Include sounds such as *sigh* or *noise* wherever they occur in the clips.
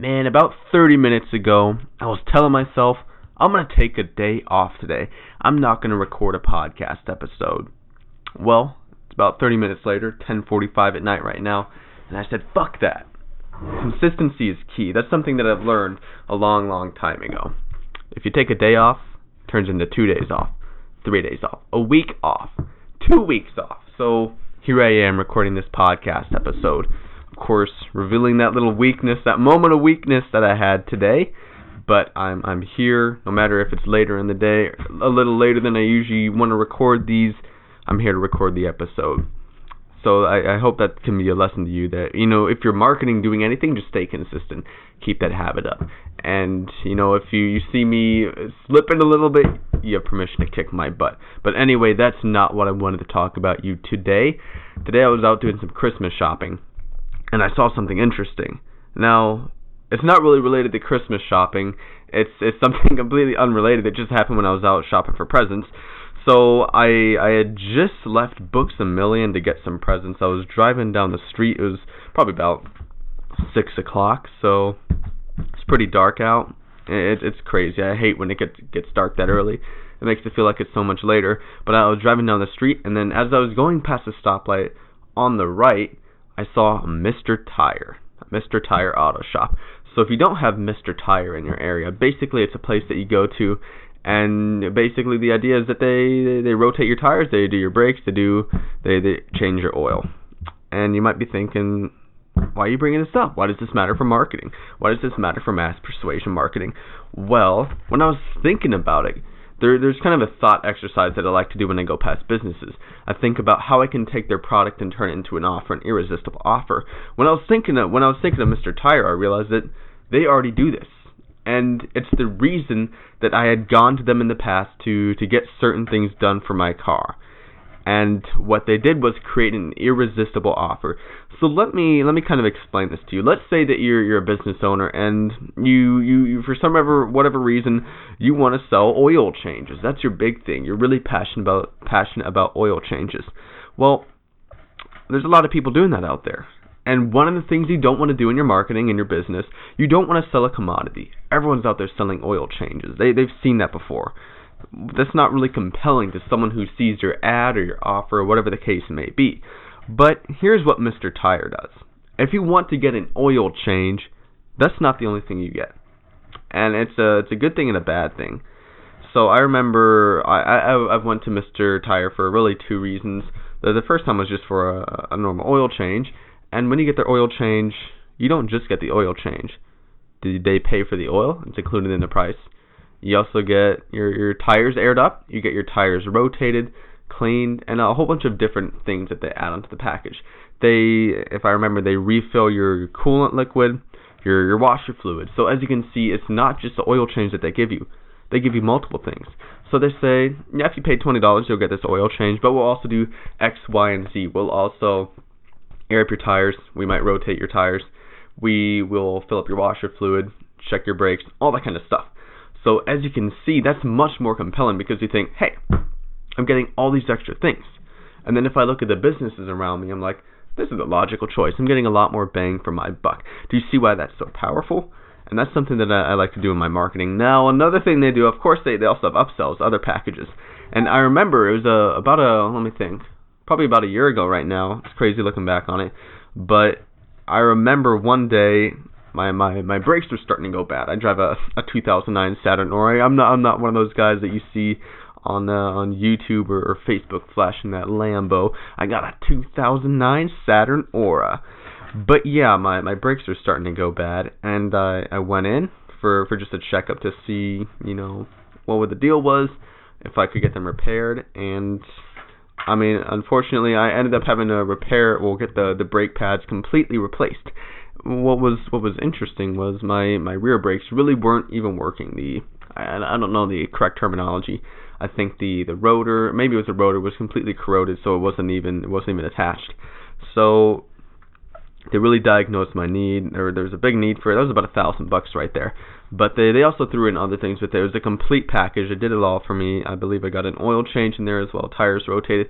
Man, about 30 minutes ago, I was telling myself I'm going to take a day off today. I'm not going to record a podcast episode. Well, it's about 30 minutes later, 10:45 at night right now, and I said, "Fuck that." Consistency is key. That's something that I've learned a long, long time ago. If you take a day off, it turns into 2 days off, 3 days off, a week off, 2 weeks off. So, here I am recording this podcast episode. Course, revealing that little weakness, that moment of weakness that I had today. But I'm I'm here, no matter if it's later in the day, a little later than I usually want to record these. I'm here to record the episode. So I, I hope that can be a lesson to you that you know if you're marketing, doing anything, just stay consistent, keep that habit up. And you know if you you see me slipping a little bit, you have permission to kick my butt. But anyway, that's not what I wanted to talk about you today. Today I was out doing some Christmas shopping, and I saw something interesting. Now it's not really related to Christmas shopping. It's it's *laughs* something completely unrelated. It just happened when I was out shopping for presents. So I I had just left Books a Million to get some presents. I was driving down the street. It was probably about six o'clock, so it's pretty dark out. It, it's crazy. I hate when it gets gets dark that early. It makes it feel like it's so much later. But I was driving down the street, and then as I was going past a stoplight on the right, I saw Mr. Tire, Mr. Tire Auto Shop. So if you don't have Mr. Tire in your area, basically it's a place that you go to and basically the idea is that they they rotate your tires, they do your brakes, they do they they change your oil. And you might be thinking, why are you bringing this up? Why does this matter for marketing? Why does this matter for mass persuasion marketing? Well, when I was thinking about it, there, there's kind of a thought exercise that I like to do when I go past businesses. I think about how I can take their product and turn it into an offer, an irresistible offer. When I was thinking of when I was thinking of Mr. Tire, I realized that they already do this and it's the reason that I had gone to them in the past to to get certain things done for my car. And what they did was create an irresistible offer. So let me let me kind of explain this to you. Let's say that you're you're a business owner and you you, you for some ever whatever reason you want to sell oil changes. That's your big thing. You're really passionate about passionate about oil changes. Well, there's a lot of people doing that out there. And one of the things you don't want to do in your marketing in your business, you don't want to sell a commodity. Everyone's out there selling oil changes. They they've seen that before. That's not really compelling to someone who sees your ad or your offer or whatever the case may be. But here's what Mr. Tire does. If you want to get an oil change, that's not the only thing you get. And it's a it's a good thing and a bad thing. So I remember I I I've went to Mr. Tire for really two reasons. The, the first time was just for a, a normal oil change and when you get their oil change, you don't just get the oil change. They pay for the oil; it's included in the price. You also get your your tires aired up. You get your tires rotated, cleaned, and a whole bunch of different things that they add onto the package. They, if I remember, they refill your coolant liquid, your your washer fluid. So as you can see, it's not just the oil change that they give you. They give you multiple things. So they say, yeah, if you pay twenty dollars, you'll get this oil change, but we'll also do X, Y, and Z. We'll also air up your tires. We might rotate your tires. We will fill up your washer fluid, check your brakes, all that kind of stuff. So as you can see, that's much more compelling because you think, hey, I'm getting all these extra things. And then if I look at the businesses around me, I'm like, this is a logical choice. I'm getting a lot more bang for my buck. Do you see why that's so powerful? And that's something that I, I like to do in my marketing. Now, another thing they do, of course, they, they also have upsells, other packages. And I remember it was a, about a, let me think, probably about a year ago right now. It's crazy looking back on it, but I remember one day my my my brakes are starting to go bad. I drive a a 2009 Saturn Aura. I'm not I'm not one of those guys that you see on uh, on YouTube or, or Facebook flashing that Lambo. I got a 2009 Saturn Aura. But yeah, my my brakes are starting to go bad, and uh, I went in for for just a checkup to see, you know, what the deal was, if I could get them repaired, and I mean, unfortunately, I ended up having to repair or get the the brake pads completely replaced. What was what was interesting was my my rear brakes really weren't even working. The I, I don't know the correct terminology. I think the the rotor, maybe it was the rotor, was completely corroded, so it wasn't even it wasn't even attached. So they really diagnosed my need. There, there was a big need for it. That was about a thousand bucks right there. But they they also threw in other things with it. It was a complete package. It did it all for me. I believe I got an oil change in there as well, tires rotated,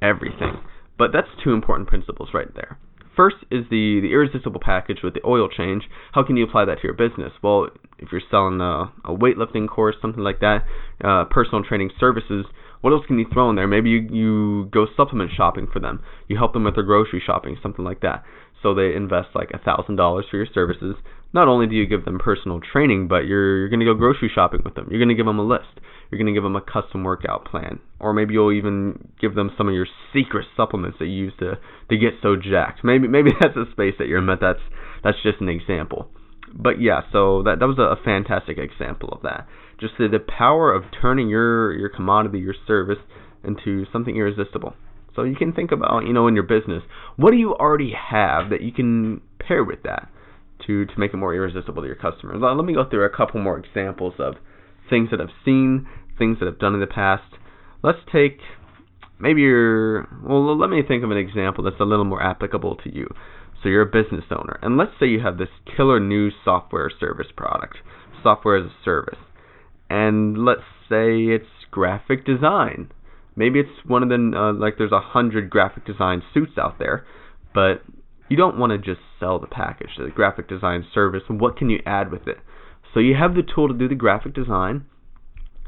everything. But that's two important principles right there. First is the, the irresistible package with the oil change. How can you apply that to your business? Well, if you're selling a, a weightlifting course, something like that, uh, personal training services, what else can you throw in there? Maybe you, you go supplement shopping for them. You help them with their grocery shopping, something like that. So they invest like a thousand dollars for your services. Not only do you give them personal training, but you're you're gonna go grocery shopping with them. You're gonna give them a list. You're gonna give them a custom workout plan, or maybe you'll even give them some of your secret supplements that you use to to get so jacked. Maybe maybe *laughs* that's a space that you're in, but that's that's just an example. But yeah, so that that was a, a fantastic example of that. Just the, the power of turning your your commodity, your service, into something irresistible. So you can think about, you know, in your business, what do you already have that you can pair with that to to make it more irresistible to your customers? Let me go through a couple more examples of things that I've seen, things that I've done in the past. Let's take maybe you're well, let me think of an example that's a little more applicable to you. So you're a business owner, and let's say you have this killer new software service product, software as a service, and let's say it's graphic design Maybe it's one of the uh, like there's a hundred graphic design suits out there, but you don't want to just sell the package, the graphic design service. What can you add with it? So you have the tool to do the graphic design.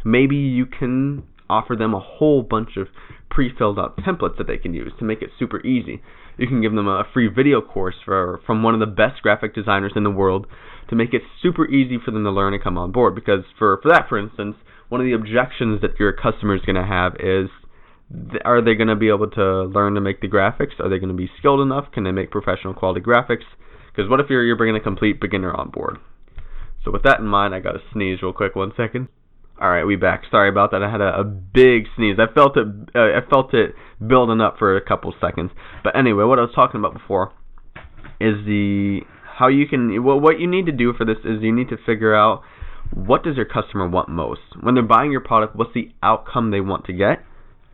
Maybe you can offer them a whole bunch of pre-filled out templates that they can use to make it super easy. You can give them a free video course for from one of the best graphic designers in the world to make it super easy for them to learn and come on board. Because for for that, for instance, one of the objections that your customer is going to have is are they going to be able to learn to make the graphics? Are they going to be skilled enough? Can they make professional quality graphics? Because what if you're you're bringing a complete beginner on board? So with that in mind, I got to sneeze real quick. One second. All right, we back. Sorry about that. I had a, a big sneeze. I felt it. Uh, I felt it building up for a couple seconds. But anyway, what I was talking about before is the how you can. Well, what you need to do for this is you need to figure out what does your customer want most when they're buying your product. What's the outcome they want to get,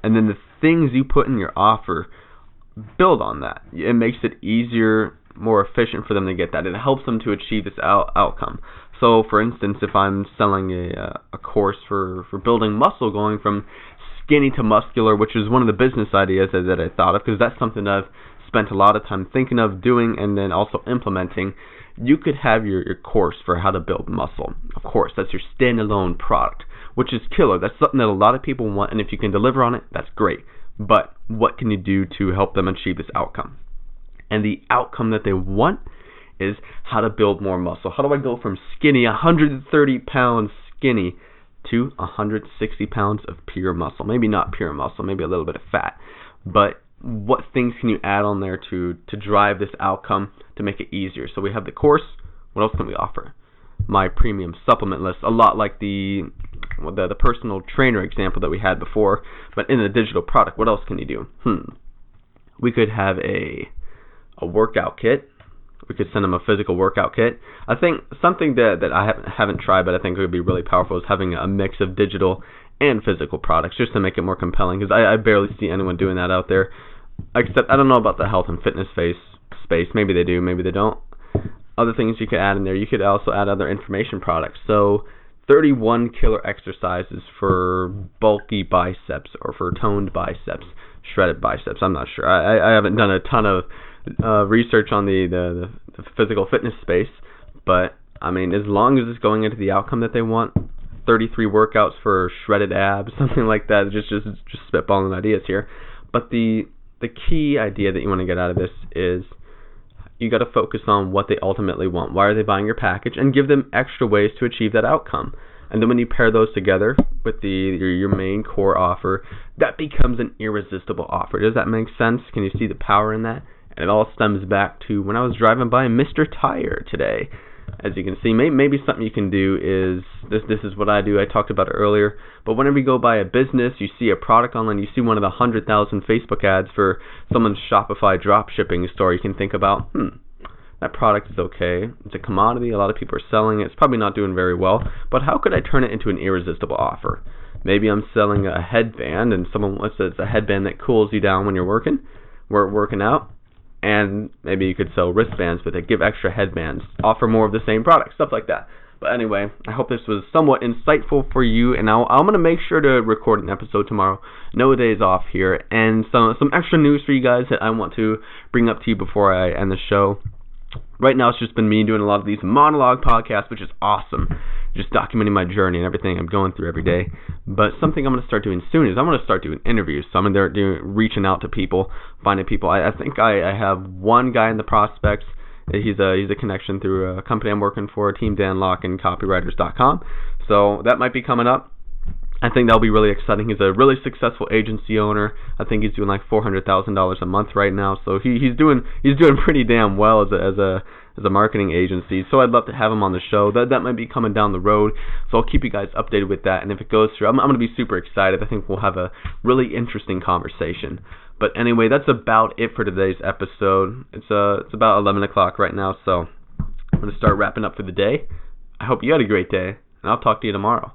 and then the things you put in your offer build on that. It makes it easier, more efficient for them to get that. It helps them to achieve this out- outcome. So, for instance, if I'm selling a uh, a course for for building muscle, going from skinny to muscular, which is one of the business ideas that, that I thought of, because that's something I've spent a lot of time thinking of doing and then also implementing. You could have your, your course for how to build muscle. Of course, that's your standalone product, which is killer. That's something that a lot of people want, and if you can deliver on it, that's great. But what can you do to help them achieve this outcome? And the outcome that they want is how to build more muscle. How do I go from skinny, 130 pounds skinny, to 160 pounds of pure muscle? Maybe not pure muscle, maybe a little bit of fat. But what things can you add on there to to drive this outcome to make it easier? So we have the course. What else can we offer? My premium supplement list, a lot like the the, the personal trainer example that we had before, but in a digital product. What else can you do? Hmm. We could have a a workout kit we could send them a physical workout kit. I think something that that I haven't haven't tried, but I think would be really powerful is having a mix of digital and physical products, just to make it more compelling. Because I, I barely see anyone doing that out there. Except I don't know about the health and fitness space. Space maybe they do, maybe they don't. Other things you could add in there. You could also add other information products. So 31 killer exercises for bulky biceps or for toned biceps, shredded biceps. I'm not sure. I, I haven't done a ton of uh, research on the, the, the physical fitness space, but I mean, as long as it's going into the outcome that they want, 33 workouts for shredded abs, *laughs* something like that. Just just just spitballing ideas here, but the the key idea that you want to get out of this is you got to focus on what they ultimately want. Why are they buying your package? And give them extra ways to achieve that outcome. And then when you pair those together with the your, your main core offer, that becomes an irresistible offer. Does that make sense? Can you see the power in that? It all stems back to when I was driving by Mr. Tire today. As you can see, may, maybe something you can do is this. This is what I do. I talked about it earlier. But whenever you go by a business, you see a product online, you see one of the hundred thousand Facebook ads for someone's Shopify drop shipping store. You can think about, hmm, that product is okay. It's a commodity. A lot of people are selling it. It's probably not doing very well. But how could I turn it into an irresistible offer? Maybe I'm selling a headband, and someone says it's a headband that cools you down when you're working, we're working out and maybe you could sell wristbands with it, give extra headbands, offer more of the same product, stuff like that. But anyway, I hope this was somewhat insightful for you, and I'll, I'm gonna make sure to record an episode tomorrow. No days off here, and some some extra news for you guys that I want to bring up to you before I end the show. Right now, it's just been me doing a lot of these monologue podcasts, which is awesome. Just documenting my journey and everything I'm going through every day. But something I'm going to start doing soon is I'm going to start doing interviews. So I'm going to start doing, reaching out to people, finding people. I, I think I, I have one guy in the prospects He's a he's a connection through a company I'm working for, Team Dan Lok and Copywriters.com. So that might be coming up. I think that'll be really exciting. He's a really successful agency owner. I think he's doing like four hundred thousand dollars a month right now. So he he's doing he's doing pretty damn well as a as a as a marketing agency. So I'd love to have him on the show. That that might be coming down the road. So I'll keep you guys updated with that. And if it goes through, I'm I'm gonna be super excited. I think we'll have a really interesting conversation. But anyway, that's about it for today's episode. It's uh it's about 11 o'clock right now, so I'm gonna start wrapping up for the day. I hope you had a great day, and I'll talk to you tomorrow.